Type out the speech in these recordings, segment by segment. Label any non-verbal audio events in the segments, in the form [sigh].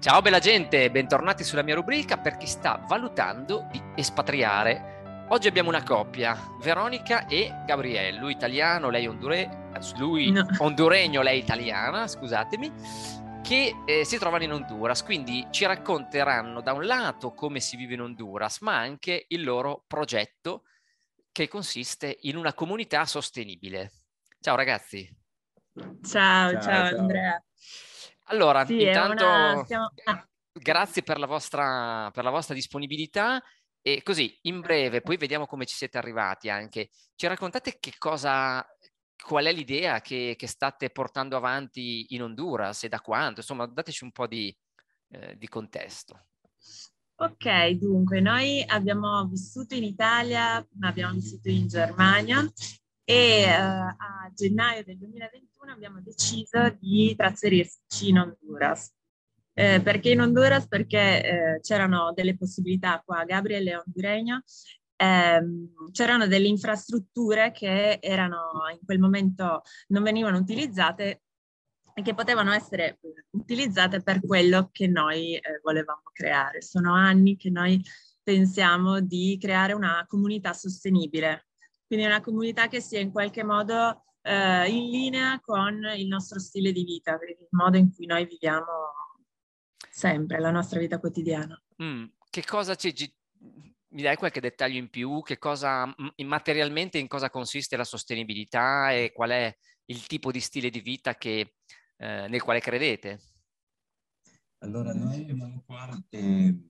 Ciao bella gente, bentornati sulla mia rubrica per chi sta valutando di espatriare. Oggi abbiamo una coppia, Veronica e Gabriele, lui italiano, lei ondure... lui No. [laughs] honduregno, lei italiana, scusatemi, che eh, si trovano in Honduras, quindi ci racconteranno da un lato come si vive in Honduras, ma anche il loro progetto che consiste in una comunità sostenibile. Ciao ragazzi. Ciao, ciao, Ciao, ciao. Andrea. Allora, Sì, intanto una... stiamo- ah, grazie per la vostra, per la vostra disponibilità e così in breve, poi vediamo come ci siete arrivati anche. Ci raccontate che cosa, qual è l'idea che, che state portando avanti in Honduras e da quanto? Insomma, dateci un po' di, eh, di contesto. Ok, dunque, noi abbiamo vissuto in Italia, ma abbiamo vissuto in Germania e eh, a gennaio del 2021 abbiamo deciso di trasferirci in Honduras. Eh, perché in Honduras? Perché eh, c'erano delle possibilità qua, Gabriele è honduregno, ehm, c'erano delle infrastrutture che erano in quel momento non venivano utilizzate e che potevano essere eh, utilizzate per quello che noi eh, volevamo creare. Sono anni che noi pensiamo di creare una comunità sostenibile, quindi una comunità che sia in qualche modo eh, in linea con il nostro stile di vita, il modo in cui noi viviamo sempre, la nostra vita quotidiana. Mm, che cosa ci, ci- mi dai qualche dettaglio in più? Che cosa, mm, materialmente in cosa consiste la sostenibilità e qual è il tipo di stile di vita che, eh, nel quale credete? Allora, noi abbiamo qua eh,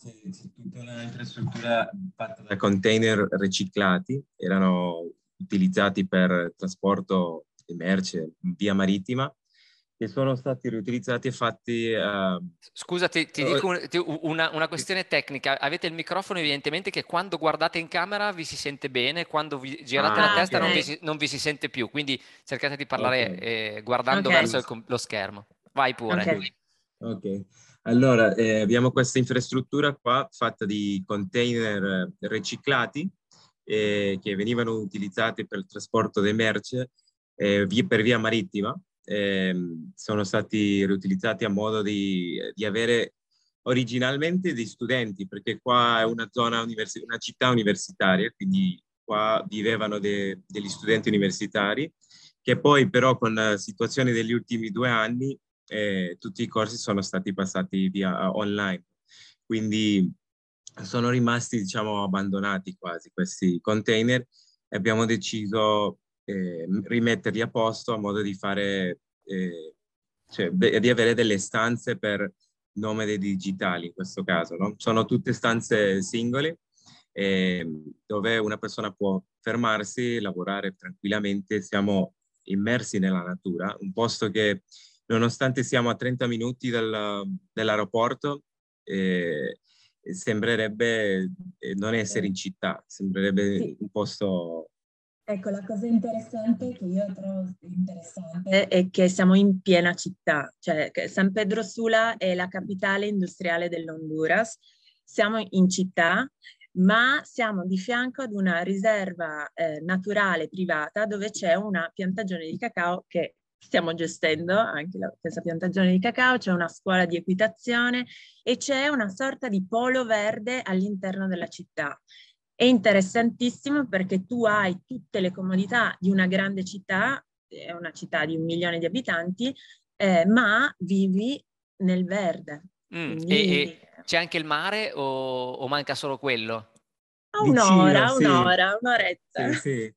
c'è, c'è tutta una infrastruttura fatta da container riciclati, erano utilizzati per trasporto di merce via marittima, che sono stati riutilizzati e fatti... eh, Scusa, ti, ti Oh, dico un- ti- una, una questione tecnica. Avete il microfono evidentemente che quando guardate in camera vi si sente bene, quando vi girate la Ah, testa non vi, si, non vi si sente più, quindi cercate di parlare Ok. eh, guardando Ok. verso il lo schermo. Vai pure. Ok. Allora eh, abbiamo questa infrastruttura qua fatta di container eh, riciclati eh, che venivano utilizzati per il trasporto di merce eh, per via marittima. Ehm, sono stati riutilizzati a modo di, di avere originalmente dei studenti, perché qua è una zona universi- una città universitaria, quindi qua vivevano de- degli studenti universitari, che poi però con la situazione degli ultimi due anni eh, tutti i corsi sono stati passati via eh, online. Quindi sono rimasti, diciamo, abbandonati quasi questi container e abbiamo deciso eh, rimetterli a posto a modo di fare, eh, cioè, di avere delle stanze per nomadi digitali in questo caso, no? Sono tutte stanze singole eh, dove una persona può fermarsi, lavorare tranquillamente, siamo immersi nella natura, un posto che nonostante siamo a 30 minuti dal- dall'aeroporto, eh, sembrerebbe eh, non essere in città, sembrerebbe Sì. un posto... Ecco, la cosa interessante che io trovo interessante è che siamo in piena città, cioè San Pedro Sula è la capitale industriale dell'Honduras, siamo in città, ma siamo di fianco ad una riserva eh, naturale privata dove c'è una piantagione di cacao che stiamo gestendo, anche la- questa piantagione di cacao, c'è una scuola di equitazione e c'è una sorta di polo verde all'interno della città. È interessantissimo perché tu hai tutte le comodità di una grande città, è una città di un milione di abitanti, eh, ma vivi nel verde. Mm, Quindi e- e c'è anche il mare o, o manca solo quello? a Vicino, un'ora, sì. un'ora, un'oretta. Sì, sì.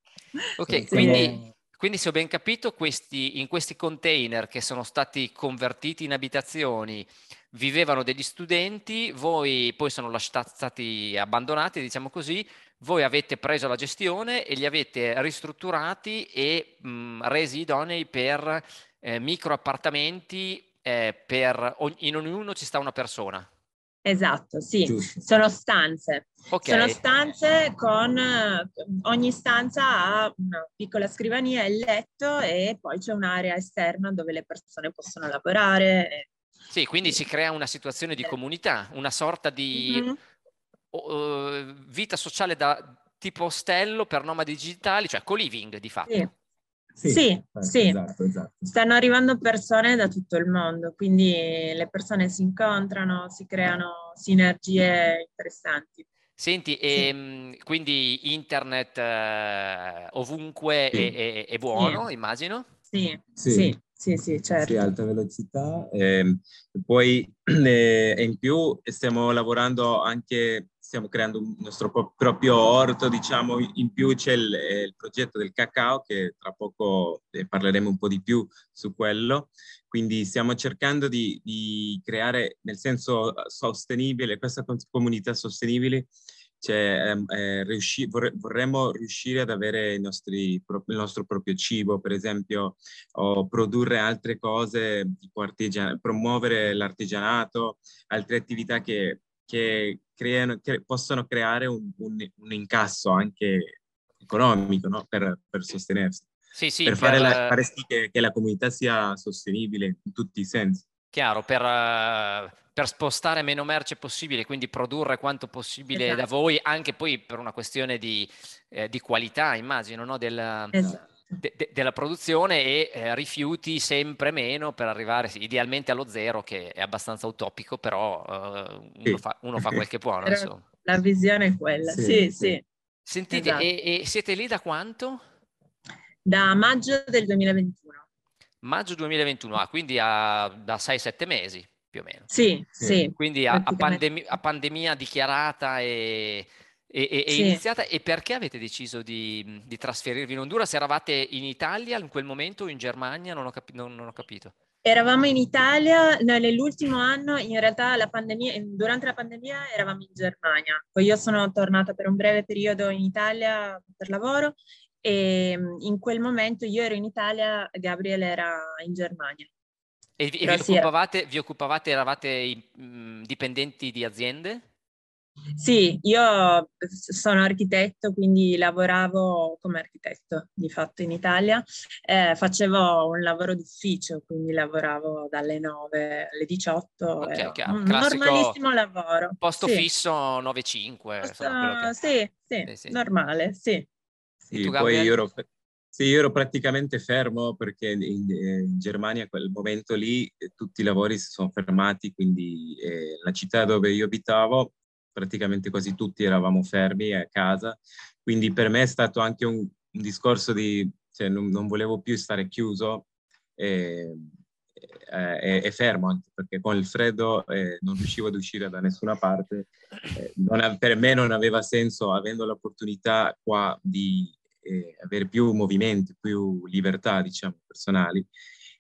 Ok, Sì, quindi, quindi se ho ben capito, questi, in questi container che sono stati convertiti in abitazioni vivevano degli studenti, voi poi sono stati abbandonati, diciamo così, voi avete preso la gestione e li avete ristrutturati e mh, resi idonei per eh, micro appartamenti eh, per in ognuno ci sta una persona. Esatto, sì, Giusto. sono stanze. Ok, Sono stanze con eh, ogni stanza ha una piccola scrivania e il letto e poi c'è un'area esterna dove le persone possono lavorare. sì, quindi si crea una situazione di comunità, una sorta di Mhm. eh, vita sociale da tipo ostello per nomadi digitali, cioè co-living di fatto. Sì. Sì, eh, sì. Esatto, esatto. Stanno arrivando persone da tutto il mondo, quindi le persone si incontrano, si creano sinergie interessanti. Senti, Sì. ehm, quindi internet eh, ovunque Sì. è, è- è buono, immagino? Sì, Sì. sì, sì, sì, certo. Sì, alta velocità. ehm, poi [clears throat] eh, e in più stiamo lavorando anche, stiamo creando un nostro pro- proprio orto, diciamo, in più c'è il, il progetto del cacao che tra poco eh, parleremo un po' di più su quello. Quindi stiamo cercando di, di creare nel senso eh, sostenibile, questa com- comunità sostenibile cioè, eh, riusci- vorre- vorremmo riuscire ad avere nostri il nostro proprio cibo, per esempio, o produrre altre cose, tipo artigia- promuovere l'artigianato, altre attività che, che creano, che possono creare un, un- un incasso anche economico no? per, per sostenersi, Sì, sì, per fare, per, la- fare sì che, che la comunità sia sostenibile in tutti i sensi. chiaro, per, per spostare meno merce possibile, quindi produrre quanto possibile da Esatto. voi, anche poi per una questione di, eh, di qualità, immagino, no? Del, Esatto. De- de- della produzione e eh, rifiuti sempre meno per arrivare idealmente allo zero, che è abbastanza utopico, però eh, uno, Sì. fa, uno fa quel che può. La visione è quella, Sì, sì, sì. sì. Sentite, Esatto. e, e siete lì da quanto? Da maggio del 2021. Maggio 2021, ah, quindi a- da 6-7 mesi più o meno. Sì, Sì. sì. Quindi a, a pandemi- a pandemia dichiarata e, e- e- Sì. iniziata. E perché avete deciso di, di trasferirvi in Honduras? Eravate in Italia in quel momento o in Germania? Non ho, capi- non- non ho capito. Eravamo in Italia, nell'ultimo anno, in realtà la pandemia, durante la pandemia eravamo in Germania, poi io sono tornata per un breve periodo in Italia per lavoro e mm, in quel momento io ero in Italia, Gabriele era in Germania. E vi, e vi occupavate, vi occupavate, eravate mh, dipendenti di aziende? Sì, io sono architetto, quindi lavoravo come architetto di fatto in Italia. Eh, facevo un lavoro d'ufficio, quindi lavoravo dalle 9 alle 18. Ok, era chiaro. un Classico normalissimo lavoro. Posto Sì. fisso 9-5, insomma, quello che- Posto- sì, sì, Sì, sì. normale, sì. E Sì, tu, poi io ero, sì, io ero praticamente fermo perché in, in Germania a quel momento lì eh, tutti i lavori si sono fermati, quindi eh, la città dove io abitavo praticamente quasi tutti eravamo fermi a casa, quindi per me è stato anche un, un discorso di, cioè non, non volevo più stare chiuso e, e- e- fermo anche perché con il freddo eh, non riuscivo ad uscire da nessuna parte eh, non per me non aveva senso, avendo l'opportunità qua di eh, avere più movimenti, più libertà, diciamo, personali,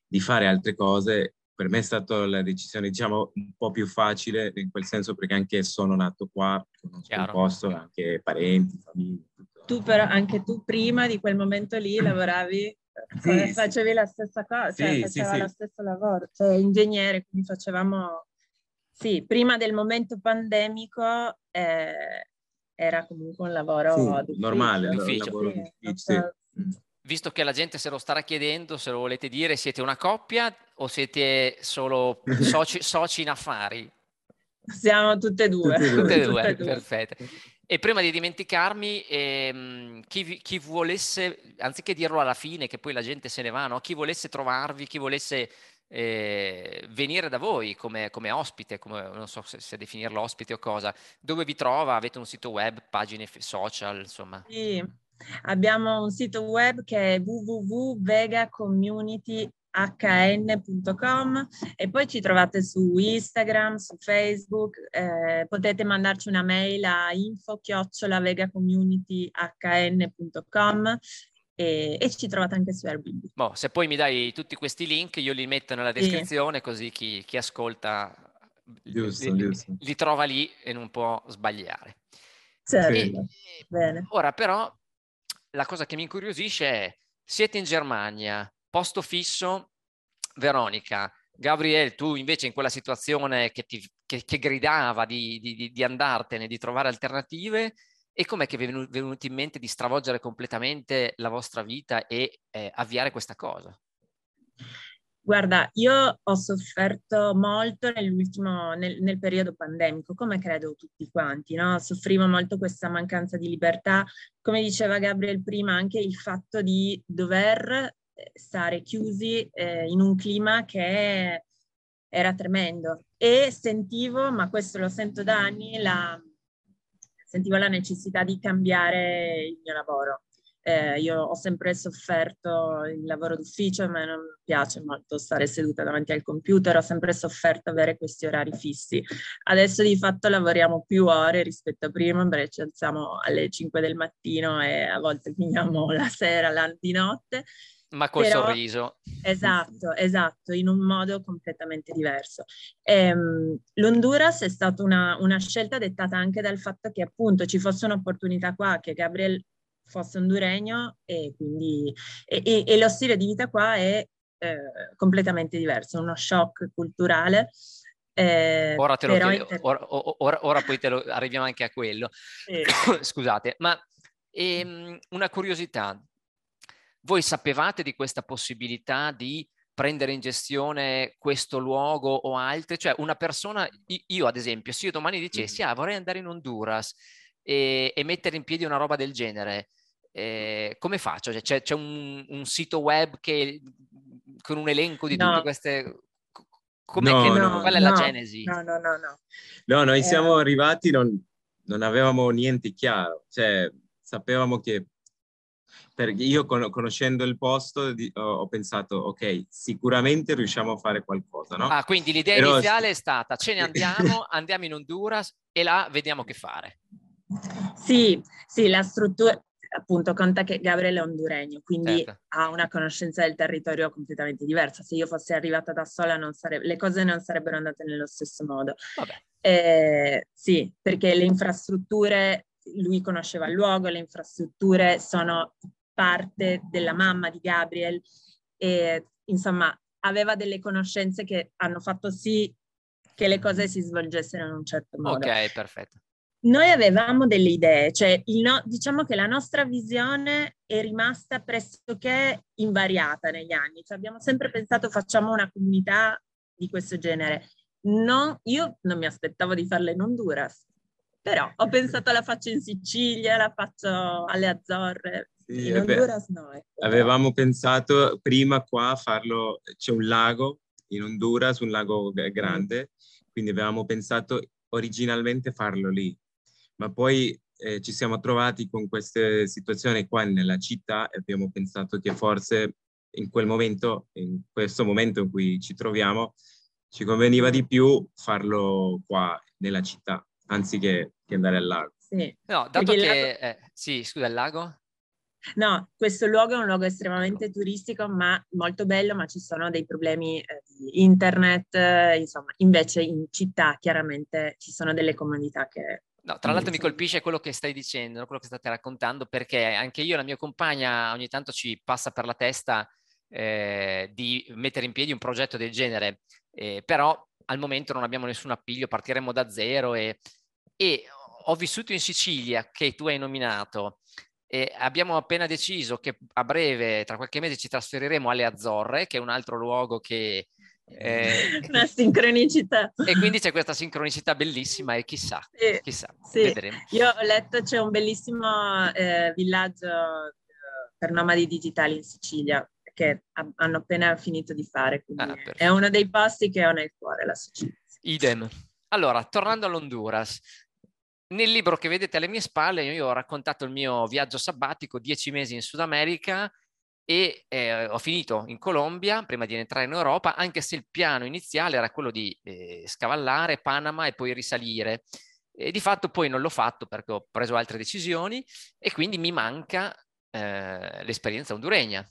di fare altre cose. Per me è stata la decisione, diciamo, un po' più facile in quel senso perché anche sono nato qua, conosco il posto, anche parenti, famiglie. tutto. Tu però, anche tu prima di quel momento lì lavoravi, come sì. facevi la stessa cosa, cioè Sì, faceva sì, sì. lo stesso lavoro, cioè ingegnere, quindi facevamo, sì, prima del momento pandemico eh, era comunque un lavoro Sì, normale, ufficio. lavoro Sì, sì. Mm. Visto che la gente se lo starà chiedendo, se lo volete dire, siete una coppia o siete solo [laughs] soci, soci in affari? Siamo tutte e due. Tutte e due. Tutte e due, due. perfetto. E prima di dimenticarmi, ehm, chi, chi volesse, anziché dirlo alla fine, che poi la gente se ne va, no? chi volesse trovarvi, chi volesse eh, venire da voi come, come ospite, come, non so se, se definirlo ospite o cosa, dove vi trova? Avete un sito web, pagine social, insomma. Sì, abbiamo un sito web che è www.vegacommunityhn.com e poi ci trovate su Instagram, su Facebook, eh, potete mandarci una mail a info-vegacommunityhn.com e, e ci trovate anche su Airbnb. Boh, se poi mi dai tutti questi link, io li metto nella Sì. descrizione, così chi, chi ascolta Giusto, li, giusto. li trova lì e non può sbagliare. Certo, E- bene. Ora però la cosa che mi incuriosisce è, siete in Germania, posto fisso, Veronica, Gabriele, tu invece in quella situazione che, ti, che, che gridava di, di, di, andartene, di trovare alternative, e com'è che vi è venuto in mente di stravolgere completamente la vostra vita e eh, avviare questa cosa? Guarda, io ho sofferto molto nell'ultimo, nel, nel, periodo pandemico, come credo tutti quanti, no? Soffrivo molto questa mancanza di libertà, come diceva Gabriel prima, anche il fatto di dover eh, stare chiusi eh, in un clima che era tremendo e sentivo, ma questo lo sento da anni, la, sentivo la necessità di cambiare il mio lavoro. Eh, io ho sempre sofferto il lavoro d'ufficio, a me non piace molto stare seduta davanti al computer, ho sempre sofferto avere questi orari fissi. Adesso di fatto lavoriamo più ore rispetto a prima, perché ci alziamo alle 5 del mattino e a volte finiamo [laughs] la sera, la di notte. Ma col Però, sorriso. Esatto, esatto, in un modo completamente diverso. Ehm, L'Honduras è stata una, una, scelta dettata anche dal fatto che appunto ci fosse un'opportunità qua, che Gabriel fosse honduregno e quindi e, e, e lo stile di vita qua è eh, completamente diverso, uno shock culturale. Eh, ora, te lo chiedo, inter... ora, ora, ora, poi te lo, arriviamo anche a quello. Sì. [coughs] Scusate, ma ehm, una curiosità. Voi sapevate di questa possibilità di prendere in gestione questo luogo o altri? Cioè una persona, io ad esempio, se io domani dicessi, mm-hmm. ah vorrei andare in Honduras e, e mettere in piedi una roba del genere, eh, come faccio? Cioè, c'è, c'è un, un, sito web che, con un elenco di no. tutte queste... Come no, che, no, qual è no, la genesi? No, no, no, no. No, noi eh. siamo arrivati, non, non avevamo niente chiaro, cioè sapevamo che perché io con, conoscendo il posto di, ho, ho, pensato, ok, sicuramente riusciamo a fare qualcosa, no? Ah, quindi l'idea Però... iniziale è stata, ce ne [laughs] andiamo, andiamo in Honduras e là vediamo che fare. Sì, sì, la struttura, appunto conta che Gabriele è honduregno, quindi certo. ha una conoscenza del territorio completamente diversa. Se io fossi arrivata da sola sareb- le cose non sarebbero andate nello stesso modo. Eh, sì, perché le infrastrutture, lui conosceva il luogo, le infrastrutture sono parte della mamma di Gabriel e insomma aveva delle conoscenze che hanno fatto sì che le cose si svolgessero in un certo modo. Ok, perfetto. Noi avevamo delle idee, cioè no, diciamo che la nostra visione è rimasta pressoché invariata negli anni, cioè abbiamo sempre pensato facciamo una comunità di questo genere. Non, io non mi aspettavo di farla in Honduras, però ho pensato la faccio in Sicilia, la faccio alle Azzorre, sì, in Honduras no. Ecco. Avevamo pensato prima qua a farlo, c'è un lago in Honduras, un lago grande, quindi avevamo pensato originalmente farlo lì ma poi eh, ci siamo trovati con queste situazioni qua nella città e abbiamo pensato che forse in quel momento, in questo momento in cui ci troviamo, ci conveniva di più farlo qua nella città, anziché che andare al lago. Sì. No, dato Perché che... Lago... Eh, sì, scusa, il lago? No, questo luogo è un luogo estremamente turistico, ma molto bello, ma ci sono dei problemi eh, di internet, eh, insomma, invece in città chiaramente ci sono delle comodità che No, tra l'altro mi colpisce quello che stai dicendo, quello che state raccontando, perché anche io e la mia compagna ogni tanto ci passa per la testa eh, di mettere in piedi un progetto del genere, eh, però al momento non abbiamo nessun appiglio, partiremo da zero e, e ho vissuto in Sicilia, che tu hai nominato, e abbiamo appena deciso che a breve, tra qualche mese, ci trasferiremo alle Azzorre, che è un altro luogo che eh, una sincronicità. E quindi c'è questa sincronicità bellissima e chissà, sì, chissà, sì. vedremo. Io ho letto c'è un bellissimo eh, villaggio eh, per nomadi digitali in Sicilia che hanno appena finito di fare, ah, è uno dei posti che ho nel cuore, la Sicilia. Idem. Allora, tornando all'Honduras, nel libro che vedete alle mie spalle io ho raccontato il mio viaggio sabbatico, dieci mesi in Sud America, e eh, ho finito in Colombia prima di entrare in Europa, anche se il piano iniziale era quello di eh, scavallare Panama e poi risalire. E di fatto poi non l'ho fatto perché ho preso altre decisioni e quindi mi manca eh, l'esperienza honduregna.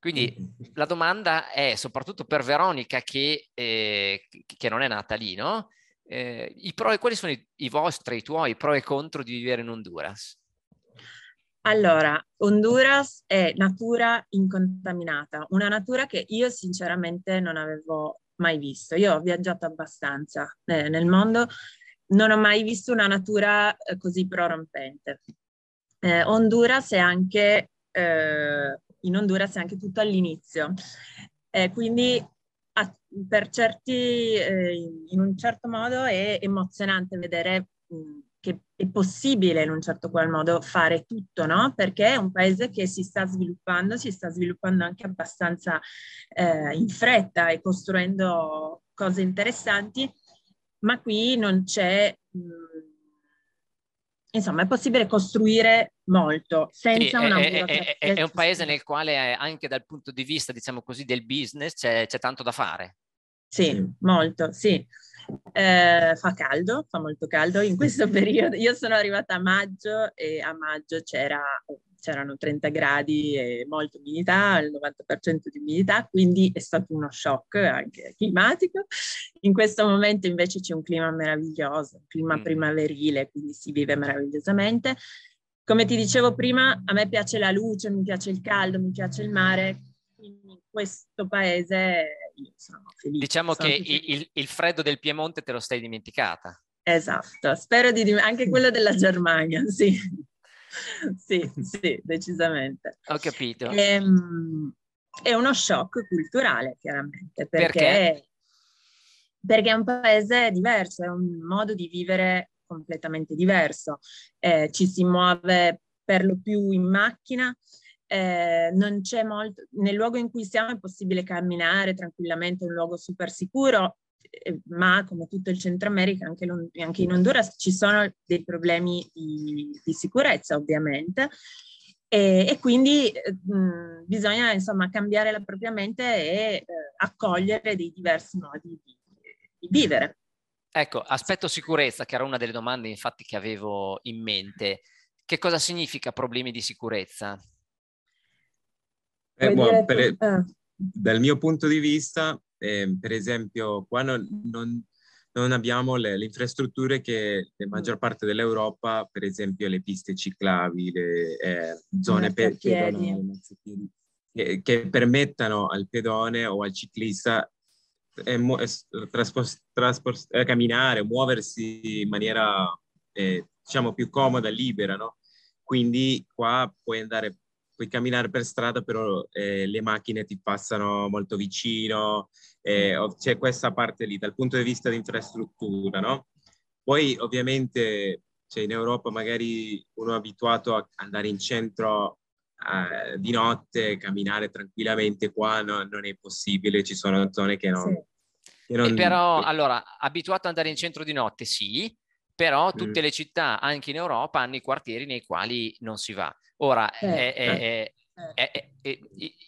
Quindi la domanda è soprattutto per Veronica che, eh, che non è nata lì, no? Eh, I pro e quali sono i, i vostri, i tuoi pro e contro di vivere in Honduras? Allora, Honduras è natura incontaminata, una natura che io sinceramente non avevo mai visto. Io ho viaggiato abbastanza eh, nel mondo, non ho mai visto una natura eh, così prorompente. Eh, Honduras è anche, eh, in Honduras è anche tutto all'inizio, eh, quindi a, per certi, eh, in un certo modo è emozionante vedere mh, che è possibile in un certo qual modo fare tutto, no? Perché è un paese che si sta sviluppando, si sta sviluppando anche abbastanza eh, in fretta e costruendo cose interessanti, ma qui non c'è... Mh, insomma, è possibile costruire molto senza sì, una è, è, è, è, un paese nel quale anche dal punto di vista, diciamo così, del business c'è, c'è tanto da fare. Sì, molto, sì. Eh, fa caldo, fa molto caldo in questo [laughs] periodo. Io sono arrivata a maggio e a maggio c'era, c'erano 30 gradi e molta umidità, il 90% di umidità, quindi è stato uno shock anche climatico. In questo momento invece c'è un clima meraviglioso, un clima mm. primaverile, quindi si vive meravigliosamente. Come ti dicevo prima, a me piace la luce, mi piace il caldo, mi piace il mare, quindi in questo paese sono felice. Diciamo sono che il, il, freddo del Piemonte te lo stai dimenticata. Esatto, spero di anche quello della Germania, [laughs] sì. sì, [laughs] sì, decisamente. Ho capito. Ehm, è uno shock culturale, chiaramente, perché, perché? perché è un paese diverso, è un modo di vivere completamente diverso. Eh, ci si muove per lo più in macchina, eh, non c'è molto, nel luogo in cui siamo è possibile camminare tranquillamente, è un luogo super sicuro, eh, ma come tutto il Centro America, anche, anche, in Honduras ci sono dei problemi di, di sicurezza ovviamente. E, e quindi mh, mm, bisogna insomma cambiare la propria mente e eh, accogliere dei diversi modi di, di vivere. Ecco, aspetto sicurezza, che era una delle domande infatti che avevo in mente. Che cosa significa problemi di sicurezza? Eh, buon, per, ah. Dal mio punto di vista, eh, per esempio, qua non, non, non abbiamo le, le, infrastrutture che la maggior mm. parte dell'Europa, per esempio le piste ciclabili, le eh, zone per pedonali, che, che, permettano al pedone o al ciclista eh, mo, traspos, traspos, eh, camminare, muoversi in maniera eh, diciamo più comoda, libera, no? Quindi qua puoi andare puoi camminare per strada, però eh, le macchine ti passano molto vicino, eh, c'è questa parte lì dal punto di vista di infrastruttura, no? Poi ovviamente cioè, in Europa magari uno è abituato a andare in centro eh, di notte, camminare tranquillamente, qua no, non è possibile, ci sono zone che non... Sì. Che non... però, allora, abituato ad andare in centro di notte, sì, però tutte le città, anche in Europa, hanno i quartieri nei quali non si va. Ora, eh, è, è, è,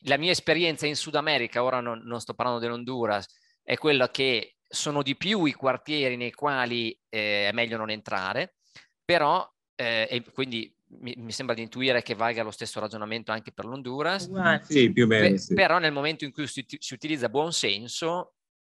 la mia esperienza in Sud America, ora non, non, sto parlando dell'Honduras, è quella che sono di più i quartieri nei quali eh, è meglio non entrare, però, eh, e quindi mi, mi, sembra di intuire che valga lo stesso ragionamento anche per l'Honduras. Sì, più o meno. Sì. Però nel momento in cui si, si utilizza buon senso,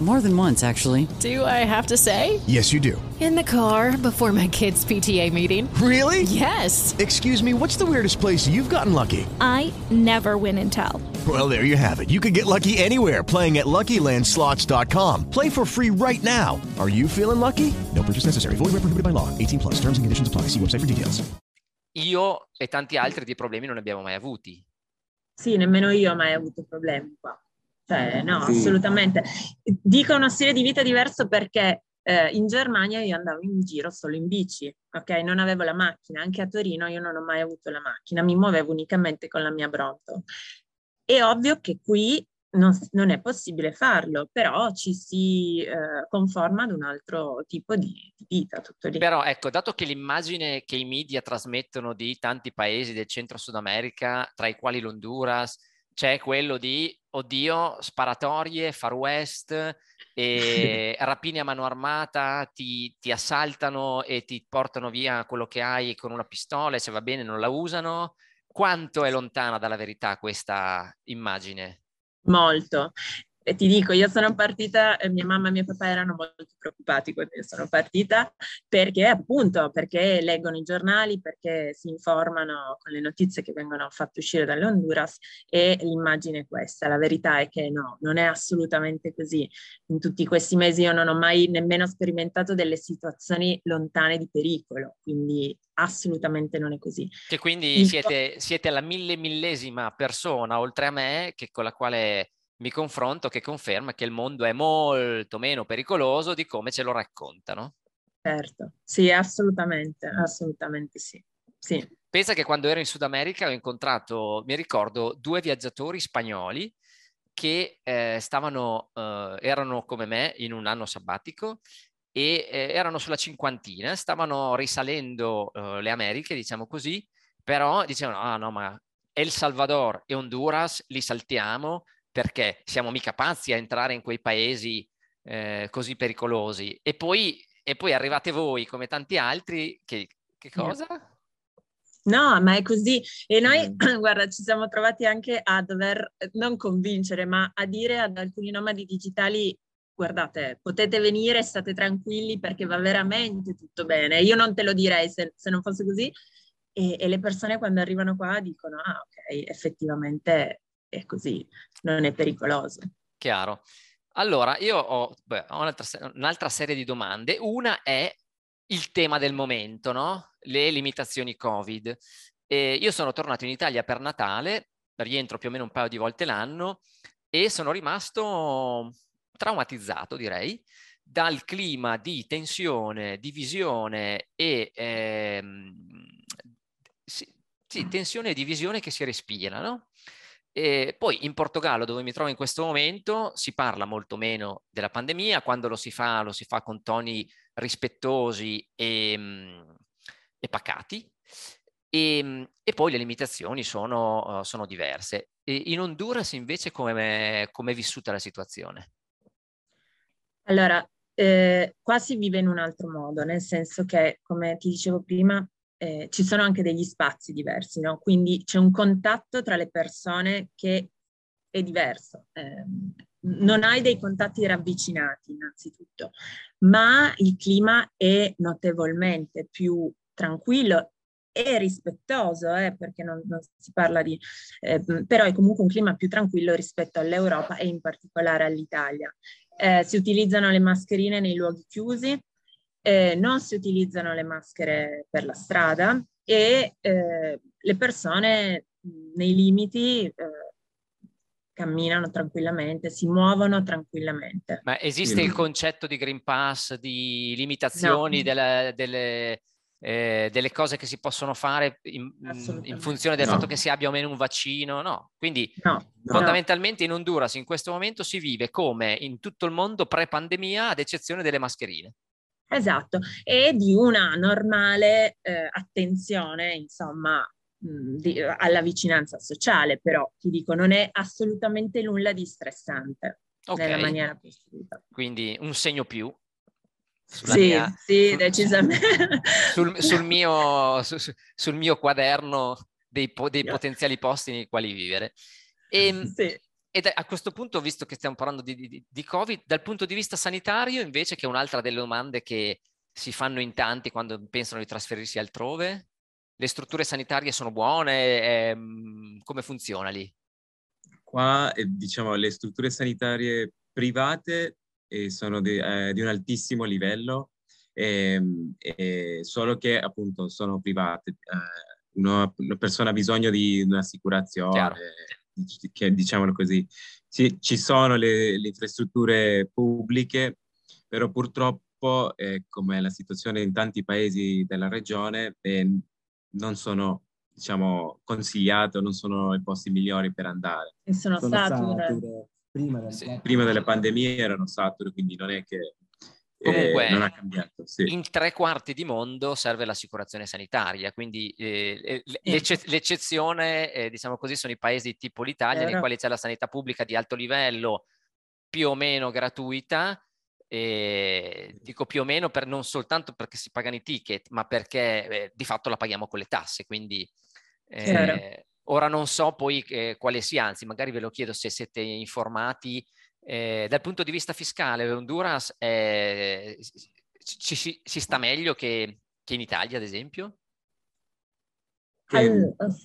More than once, actually. Do I have to say? Yes, you do. In the car before my kids' PTA meeting. Really? Yes. Excuse me, what's the weirdest place you've gotten lucky? I never win and tell. Well, there you have it. You can get lucky anywhere playing at LuckyLandSlots.com. Play for free right now. Are you feeling lucky? No purchase necessary. Void where prohibited by law. 18 plus. Terms and conditions apply. See website for details. Io e tanti altri di problemi non ne abbiamo mai avuti. Sì, nemmeno io ho mai avuto problemi qua. Cioè, no, sì. assolutamente. Dico uno stile di vita diverso perché eh, in Germania io andavo in giro solo in bici, ok? Non avevo la macchina, anche a Torino io non ho mai avuto la macchina, mi muovevo unicamente con la mia Brompton. È ovvio che qui non, non, è possibile farlo, però ci si eh, conforma ad un altro tipo di, di, vita. Tutto lì. Però ecco, dato che l'immagine che i media trasmettono di tanti paesi del centro Sud America, tra i quali l'Honduras, c'è quello di, oddio, sparatorie, far west, e [laughs] rapini a mano armata, ti, ti assaltano e ti portano via quello che hai con una pistola e se va bene non la usano. Quanto è lontana dalla verità questa immagine? Molto. E ti dico, io sono partita, eh, mia mamma e mio papà erano molto preoccupati quando io sono partita, perché appunto, perché leggono i giornali, perché si informano con le notizie che vengono fatte uscire dall'Honduras e l'immagine è questa. La verità è che no, non è assolutamente così. In tutti questi mesi io non ho mai nemmeno sperimentato delle situazioni lontane di pericolo, quindi assolutamente non è così. Che quindi siete, siete la mille millesima persona, oltre a me, che, con la quale mi confronto che conferma che il mondo è molto meno pericoloso di come ce lo raccontano. Certo, sì, assolutamente, assolutamente sì. sì. Pensa che quando ero in Sud America ho incontrato, mi ricordo, due viaggiatori spagnoli che eh, stavano, eh, erano come me in un anno sabbatico e eh, erano sulla cinquantina, stavano risalendo eh, le Americhe, diciamo così, però dicevano, ah no, ma El Salvador e Honduras li saltiamo, perché siamo mica pazzi a entrare in quei paesi eh, così pericolosi. E poi, e poi, arrivate voi, come tanti altri, che, che cosa? No, ma è così. E noi, mm. [clears throat] guarda, ci siamo trovati anche a dover non convincere, ma a dire ad alcuni nomadi digitali guardate, potete venire, state tranquilli perché va veramente tutto bene. Io non te lo direi se, se non fosse così. E, e, le persone quando arrivano qua dicono, ah ok, effettivamente è così, non è pericoloso. Chiaro. Allora, io ho, beh, ho un'altra, un'altra, serie di domande. Una è il tema del momento, no? Le limitazioni Covid. E io sono tornato in Italia per Natale, rientro più o meno un paio di volte l'anno e sono rimasto traumatizzato, direi, dal clima di tensione, divisione e ehm, sì, sì, tensione e divisione che si respira, no? E poi in Portogallo, dove mi trovo in questo momento, si parla molto meno della pandemia, quando lo si fa, lo si fa con toni rispettosi e, mm, e pacati. E, mm, e, poi le limitazioni sono, uh, sono diverse. E in Honduras invece come è vissuta la situazione? Allora, eh, qua si vive in un altro modo, nel senso che, come ti dicevo prima, eh, ci sono anche degli spazi diversi, no? Quindi c'è un contatto tra le persone che è diverso. Eh, non hai dei contatti ravvicinati innanzitutto, ma il clima è notevolmente più tranquillo e rispettoso, eh, perché non, non, si parla di... Eh, però è comunque un clima più tranquillo rispetto all'Europa e in particolare all'Italia. Eh, si utilizzano le mascherine nei luoghi chiusi, eh, non si utilizzano le maschere per la strada e eh, le persone nei limiti eh, camminano tranquillamente, si muovono tranquillamente. Ma esiste il concetto di Green Pass, di limitazioni no. delle, delle, eh, delle, cose che si possono fare in, in funzione del no. fatto che si abbia o meno un vaccino? No. Quindi no. fondamentalmente in Honduras in questo momento si vive come in tutto il mondo pre-pandemia ad eccezione delle mascherine. Esatto, e di una normale eh, attenzione, insomma, mh, di, alla vicinanza sociale, però ti dico, non è assolutamente nulla di stressante okay. nella maniera positiva. Quindi un segno più. Sì, mia, sì, decisamente. [laughs] Sul, sul, mio, su, sul, mio, quaderno dei, po- dei yeah. potenziali posti nei quali vivere. E, ehm, Ed a questo punto, visto che stiamo parlando di, di, di, Covid, dal punto di vista sanitario, invece, che è un'altra delle domande che si fanno in tanti quando pensano di trasferirsi altrove, le strutture sanitarie sono buone? Ehm, come funziona lì? Qua, eh, diciamo, le strutture sanitarie private eh, sono di, eh, di, un altissimo livello, ehm, solo che appunto sono private. Eh, una, una persona ha bisogno di un'assicurazione. Chiaro che diciamolo così, ci, ci sono le, le, infrastrutture pubbliche, però purtroppo, eh, come la situazione in tanti paesi della regione, eh, non sono diciamo, consigliate, non sono i posti migliori per andare. E sono, sono sature. sature. prima, del Sì. prima della pandemia erano saturi, quindi non è che eh, Comunque, non ha cambiato. Sì. in tre quarti di mondo serve l'assicurazione sanitaria, quindi eh, le- l'ecce- l'eccezione, eh, diciamo così, sono i paesi tipo l'Italia, nei quali c'è la sanità pubblica di alto livello, più o meno gratuita. E dico più o meno per, non soltanto perché si pagano i ticket, ma perché eh, di fatto la paghiamo con le tasse. Quindi eh, ora non so poi eh, quale sia, anzi, magari ve lo chiedo se siete informati eh, dal punto di vista fiscale, Honduras eh, ci, ci- si sta meglio che, che in Italia, ad esempio?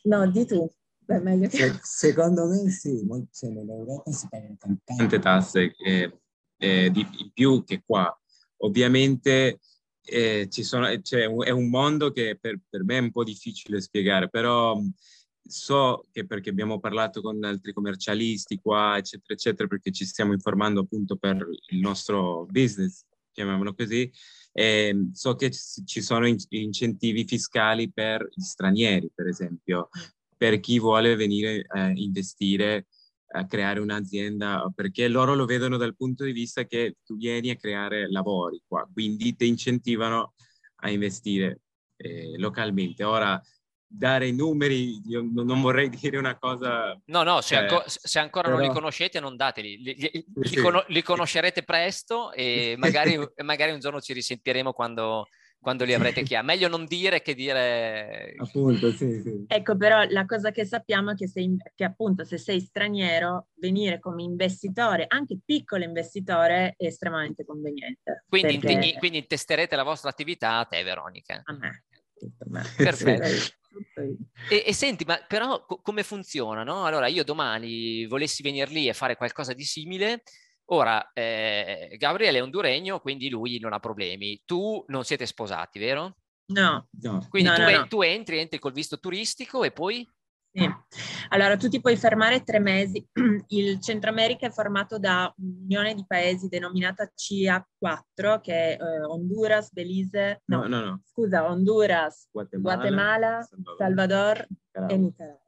No, di tu. Beh, meglio che... Se- secondo me sì, cioè, nell'Europa si pagano tante tante tasse eh, eh, di in più che qua. Ovviamente eh, ci sono, un- è un mondo che per, per me è un po' difficile spiegare, però mh, so che perché abbiamo parlato con altri commercialisti qua, eccetera, eccetera, perché ci stiamo informando appunto per il nostro business, chiamiamolo così, ehm, so che ci sono in- incentivi fiscali per gli stranieri, per esempio, per chi vuole venire a investire a creare un'azienda, perché loro lo vedono dal punto di vista che tu vieni a creare lavori qua, quindi ti incentivano a investire eh, localmente. Ora, dare i numeri, io non vorrei [laughs] dire una cosa... No, no, se, cioè, anco- se ancora non li però- conoscete non dateli, li, li- li sì. cono- li conoscerete presto e magari, [laughs] magari un giorno ci risentiremo quando, quando li avrete chiari. [laughs] Meglio non dire che dire... Appunto, sì, sì. Ecco, però la cosa che sappiamo è che, sei, che appunto se sei straniero, venire come investitore, anche piccolo investitore, è estremamente conveniente. Quindi, perché- inte- quindi intesterete la vostra attività a te, Veronica. A me. [laughs] Perfetto. E, e senti, ma però co- come funziona, no? Allora, io domani volessi venire lì e fare qualcosa di simile. Ora, eh, Gabriele è honduregno, quindi lui non ha problemi. Tu non siete sposati, vero? No, No. Quindi No, tu, no. tu entri, entri col visto turistico e poi... Sì. Allora, tu ti puoi fermare tre mesi. [clears throat] Il Centro America è formato da un'unione di paesi denominata CA4, che è eh, Honduras, Belize, no, No, no, no. scusa, Honduras, Guatemala, Guatemala, Salvador. Salvador e Nicaragua.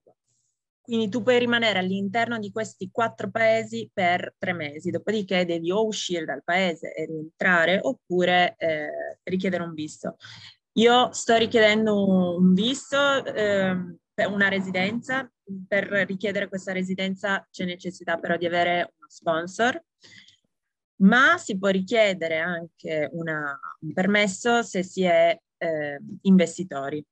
Quindi tu puoi rimanere all'interno di questi quattro paesi per tre mesi, dopodiché devi o uscire dal paese e rientrare oppure eh, richiedere un visto. Io sto richiedendo un visto per una residenza. Per richiedere questa residenza c'è necessità però di avere uno sponsor, ma si può richiedere anche una- un permesso se si è eh, investitori.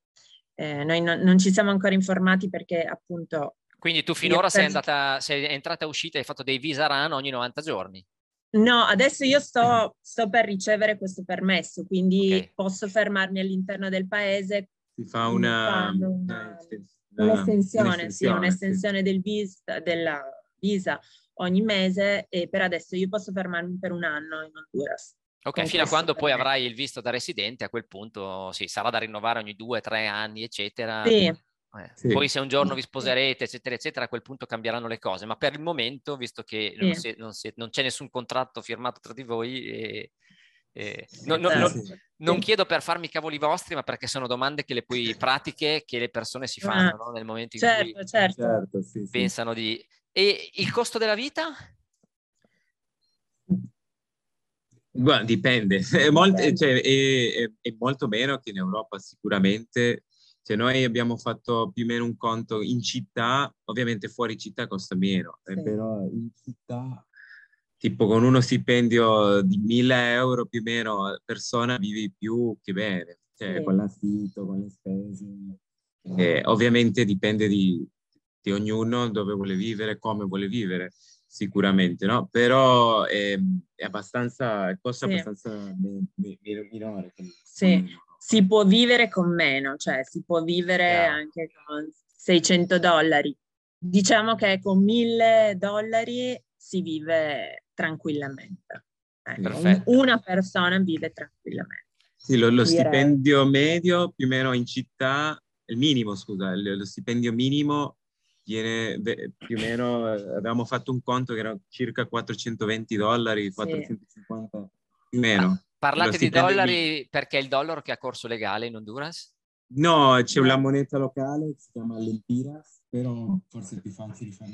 Eh, noi non, non ci siamo ancora informati perché appunto Quindi tu finora sei andata, sei entrata e uscita e hai fatto dei visa run ogni 90 giorni. No, adesso io sto, sto per ricevere questo permesso, quindi Ok. posso fermarmi all'interno del paese. Si fa una... Una- una esten- Un'estensione, sì, un'estensione, un'estensione del visa, della visa ogni mese e per adesso io posso fermarmi per un anno in Honduras. Ok, fino a quando poi avrai il visto da residente, a quel punto sì, sarà da rinnovare ogni due, tre anni, eccetera. Sì, Eh, Sì. Poi se un giorno vi sposerete, eccetera, eccetera, a quel punto cambieranno le cose. Ma per il momento, visto che non, Sì. si- non si- non c'è nessun contratto firmato tra di voi, eh, eh, no- no- Eh, no- sì. non chiedo per farmi i cavoli vostri, ma perché sono domande che le poi [laughs] pratiche che le persone si fanno Ah, no? nel momento in certo, cui certo. Certo, sì, sì. pensano di... E il costo della vita? Guarda, dipende, [laughs] è molto, Dipende. cioè, è- è- è molto meno che in Europa sicuramente. Cioè, noi abbiamo fatto più o meno un conto in città, ovviamente fuori città costa meno, eh, Sì. Però in città tipo con uno stipendio di 1000 euro più o meno persona vivi più che bene. Cioè, Sì. con l'affitto, con le spese. eh, ovviamente dipende di, di ognuno dove vuole vivere, come vuole vivere, sicuramente, no? Però ehm, è abbastanza, il costo è Sì. abbastanza mi- mi- mi- minore. Sì. Si può vivere con meno, cioè si può vivere Chiaro. anche con 600 dollari. Diciamo che con 1000 dollari si vive tranquillamente. Perfetto. Una persona vive tranquillamente. Sì, lo, lo stipendio medio più o meno in città, il minimo, scusa, il- lo stipendio minimo viene più o meno, eh, avevamo fatto un conto che era circa 420 dollari, 450 più o meno. Parlate Lo di dollari perché è il dollaro che ha corso legale in Honduras? No, c'è una una... moneta locale che si chiama Lempiras, però forse è più facile fare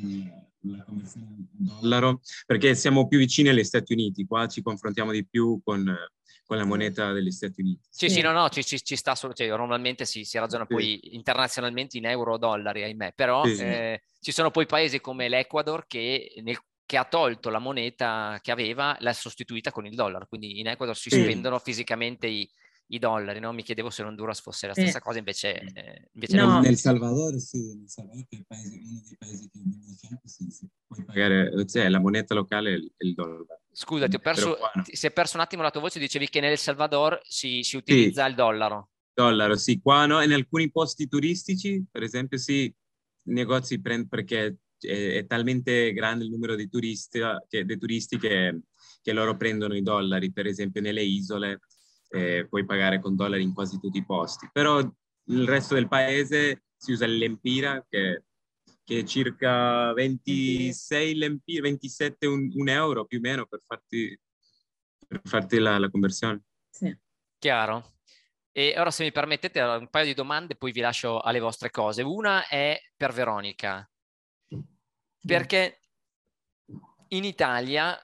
la conversione in dollaro. perché siamo più vicini agli Stati Uniti, qua ci confrontiamo di più con, con la moneta degli Stati Uniti. Sì, sì, no, no, ci, ci- ci sta solo, cioè, normalmente si, si ragiona Sì. poi internazionalmente in euro o dollari, ahimè, però Sì, sì. eh, ci sono poi paesi come l'Ecuador che, nel- che ha tolto la moneta che aveva, l'ha sostituita con il dollaro, quindi in Ecuador si Sì. spendono fisicamente i, i dollari, no? Mi chiedevo se l'Honduras fosse la Sì. stessa cosa, invece, eh, invece No. Nel Salvador, sì, nel Salvador è il paese- uno dei paesi che fianco, sì, sì, puoi pagare. Cioè, la moneta locale è il, dollaro. Scusa, ti ho perso, qua no. si è perso un attimo la tua voce, dicevi che nel Salvador si, si utilizza il dollaro. Dollaro, sì, qua no, in alcuni posti turistici, per esempio, sì, i negozi prendono perché è, è talmente grande il numero di turisti che, dei turisti che, che loro prendono i dollari, per esempio nelle isole eh, puoi pagare con dollari in quasi tutti i posti, però il resto del paese si usa l'empira che, che è circa 26 lempire, 27 un, un euro più o meno per farti, per farti la, la conversione. Sì. Chiaro. E ora, se mi permettete, un paio di domande, poi vi lascio alle vostre cose. Una è per Veronica, perché in Italia,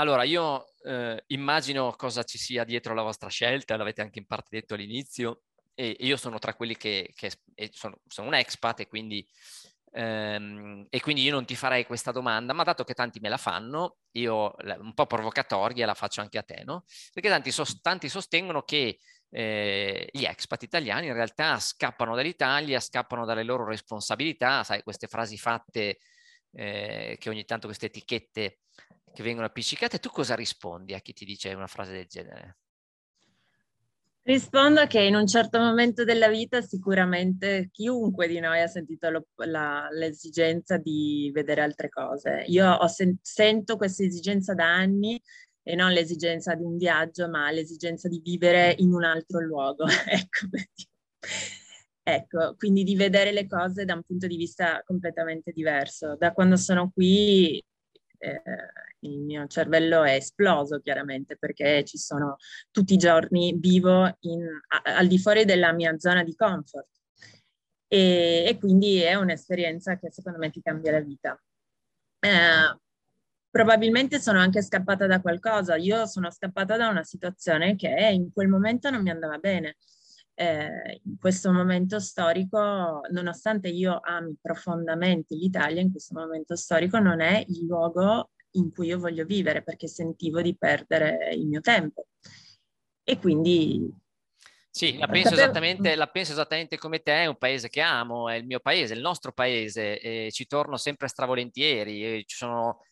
allora io eh, immagino cosa ci sia dietro la vostra scelta, l'avete anche in parte detto all'inizio, e io sono tra quelli che, che sono, sono un expat e quindi, ehm, e quindi io non ti farei questa domanda, ma dato che tanti me la fanno, io un po' provocatoria la faccio anche a te, no? Perché tanti, tanti sostengono che eh, gli expat italiani in realtà scappano dall'Italia, scappano dalle loro responsabilità, sai, queste frasi fatte eh, che ogni tanto queste etichette che vengono appiccicate. Tu cosa rispondi a chi ti dice una frase del genere? Rispondo che in un certo momento della vita sicuramente chiunque di noi ha sentito lo- la- l'esigenza di vedere altre cose. Io sen- sento questa esigenza da anni e non l'esigenza di un viaggio, ma l'esigenza di vivere in un altro luogo. [laughs] ecco, ecco, quindi di vedere le cose da un punto di vista completamente diverso. Da quando sono qui eh, il mio cervello è esploso chiaramente perché ci sono tutti i giorni vivo in- a- al di fuori della mia zona di comfort e, e quindi è un'esperienza che secondo me ti cambia la vita. Eh, probabilmente sono anche scappata da qualcosa. Io sono scappata da una situazione che in quel momento non mi andava bene. Eh, in questo momento storico, nonostante io ami profondamente l'Italia, in questo momento storico non è il luogo in cui io voglio vivere perché sentivo di perdere il mio tempo. E quindi Sì, la penso, Sapevo- esattamente, la penso esattamente come te, è un paese che amo, è il mio paese, il nostro paese, e ci torno sempre stravolentieri, ci sono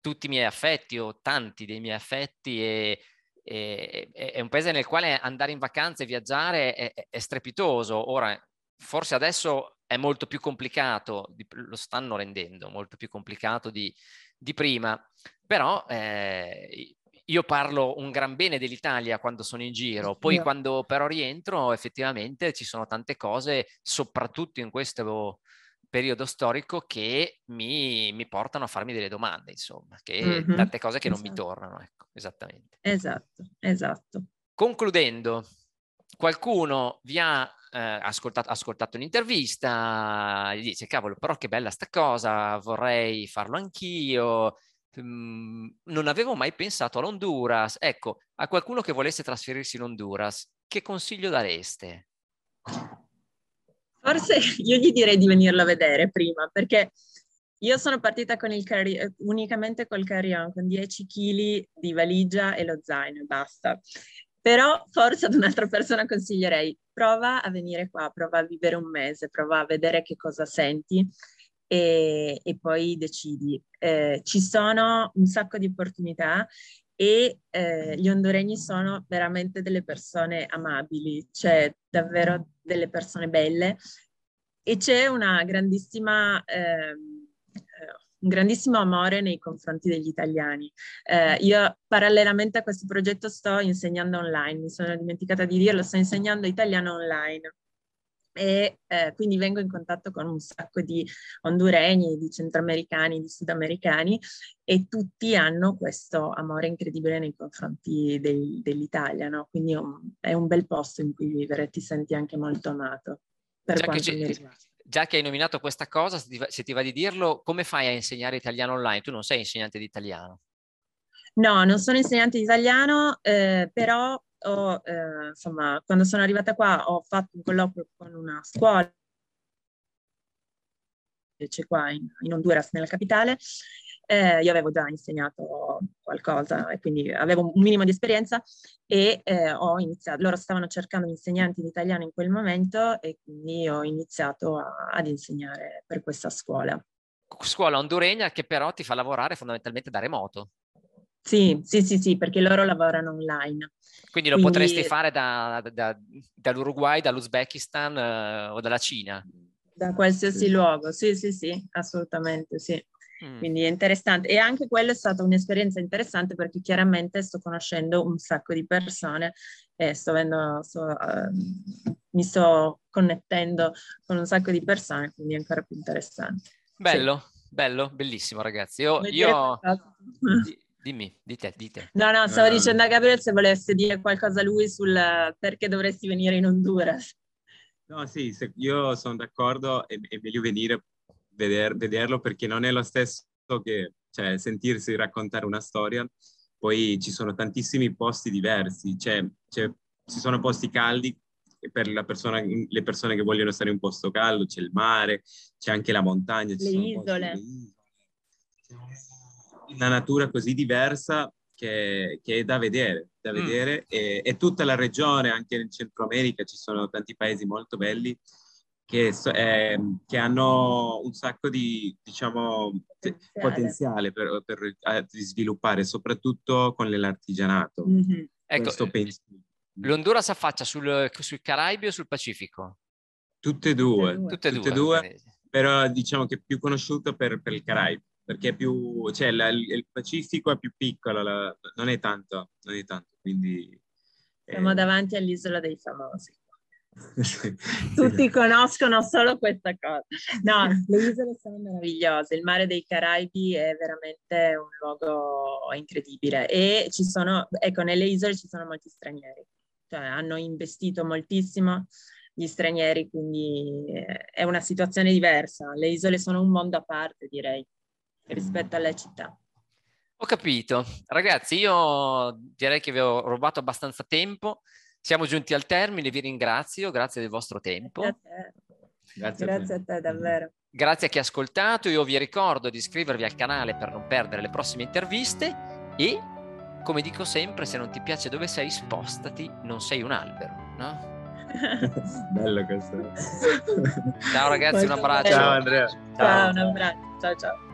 tutti i miei affetti o tanti dei miei affetti e, e- e- è un paese nel quale andare in vacanza e viaggiare è, è- è strepitoso. Ora, forse adesso è molto più complicato, di- lo stanno rendendo molto più complicato di, di prima, però eh, io parlo un gran bene dell'Italia quando sono in giro, poi Io- quando però rientro effettivamente ci sono tante cose, soprattutto in questo periodo storico, che mi, mi portano a farmi delle domande, insomma, che Mhm, tante cose che non mi tornano, ecco, esattamente. Esatto, esatto. Concludendo, qualcuno vi ha eh, ascoltato, ascoltato un'intervista, gli dice, cavolo, però che bella sta cosa, vorrei farlo anch'io, mm, non avevo mai pensato all'Honduras. Ecco, a qualcuno che volesse trasferirsi in Honduras, che consiglio dareste? Forse [laughs] io gli direi di venirlo a vedere prima, perché io sono partita con il carry- eh, unicamente col carry-on, con 10 kg di valigia e lo zaino e basta. Però forse ad un'altra persona consiglierei, prova a venire qua, prova a vivere un mese, prova a vedere che cosa senti e, e poi decidi. Eh, ci sono un sacco di opportunità e eh, gli honduregni sono veramente delle persone amabili, cioè davvero delle persone belle e c'è una grandissima, ehm, eh, un grandissimo amore nei confronti degli italiani. Eh, io parallelamente a questo progetto sto insegnando online, mi sono dimenticata di dirlo, sto insegnando italiano online e eh, quindi vengo in contatto con un sacco di honduregni, di centroamericani, di sudamericani e tutti hanno questo amore incredibile nei confronti del, dell'Italia, no? Quindi è un, è un, bel posto in cui vivere, ti senti anche molto amato. Per già, quanto che già che hai nominato questa cosa, se ti, va, se ti va di dirlo, come fai a insegnare italiano online? Tu non sei insegnante di italiano. No, non sono insegnante di italiano, eh, però ho, eh, insomma, quando sono arrivata qua ho fatto un colloquio con una scuola c'è qua in, in, Honduras, nella capitale. Eh, io avevo già insegnato qualcosa e quindi avevo un minimo di esperienza e eh, ho iniziato, loro stavano cercando insegnanti di italiano in quel momento e quindi ho iniziato a, ad insegnare per questa scuola. Scuola honduregna che però ti fa lavorare fondamentalmente da remoto. Sì, sì, sì, sì, perché loro lavorano online. Quindi lo Quindi... potresti fare da, da, dall'Uruguay, dall'Uzbekistan eh, o dalla Cina? Da qualsiasi sì. luogo, sì, sì, sì, assolutamente sì. Mm. Quindi è interessante. E anche quello è stata un'esperienza interessante perché chiaramente sto conoscendo un sacco di persone e sto avendo, sto, uh, mi sto connettendo con un sacco di persone, quindi è ancora più interessante. Bello, sì. bello, bellissimo ragazzi. Io, io [laughs] Dimmi, di te, di te. No, no, stavo uh, dicendo a Gabriele se volesse dire qualcosa a lui sul perché dovresti venire in Honduras. No, sì, se, io sono d'accordo, è, è meglio venire veder, vederlo perché non è lo stesso che cioè, sentirsi raccontare una storia. Poi ci sono tantissimi posti diversi, cioè, cioè, ci sono posti caldi per persona, le persone che vogliono stare in un posto caldo, c'è il mare, c'è anche la montagna. le isole una natura così diversa che, che è da vedere, da mm. vedere. E, e, tutta la regione, anche in Centro America, ci sono tanti paesi molto belli che, eh, che hanno un sacco di, diciamo, potenziale, potenziale per, per, sviluppare, soprattutto con l'artigianato. Mm-hmm. Ecco, penso. L'Honduras affaccia sul, sui Caraibi o sul Pacifico? Tutte e due. Tutte e due. Tutte due, due però diciamo che è più conosciuto per, per il Caraibi perché è più, cioè la, il, Pacifico è più piccolo, la, non è tanto, non è tanto, quindi... Siamo eh... davanti all'isola dei famosi. [laughs] Tutti conoscono solo questa cosa. No, le isole sono meravigliose, il mare dei Caraibi è veramente un luogo incredibile e ci sono, ecco, nelle isole ci sono molti stranieri, cioè hanno investito moltissimo gli stranieri, quindi è una situazione diversa. Le isole sono un mondo a parte, direi rispetto alle città. Ho capito. Ragazzi, io direi che vi ho rubato abbastanza tempo. Siamo giunti al termine, vi ringrazio, grazie del vostro tempo. Grazie, grazie, grazie a, te. a te, davvero. Grazie a chi ha ascoltato, io vi ricordo di iscrivervi al canale per non perdere le prossime interviste e, come dico sempre, se non ti piace dove sei, spostati, non sei un albero, no? [laughs] Bello questo. Ciao ragazzi, un abbraccio. Ciao Andrea. Ciao, ciao un abbraccio. Ciao ciao.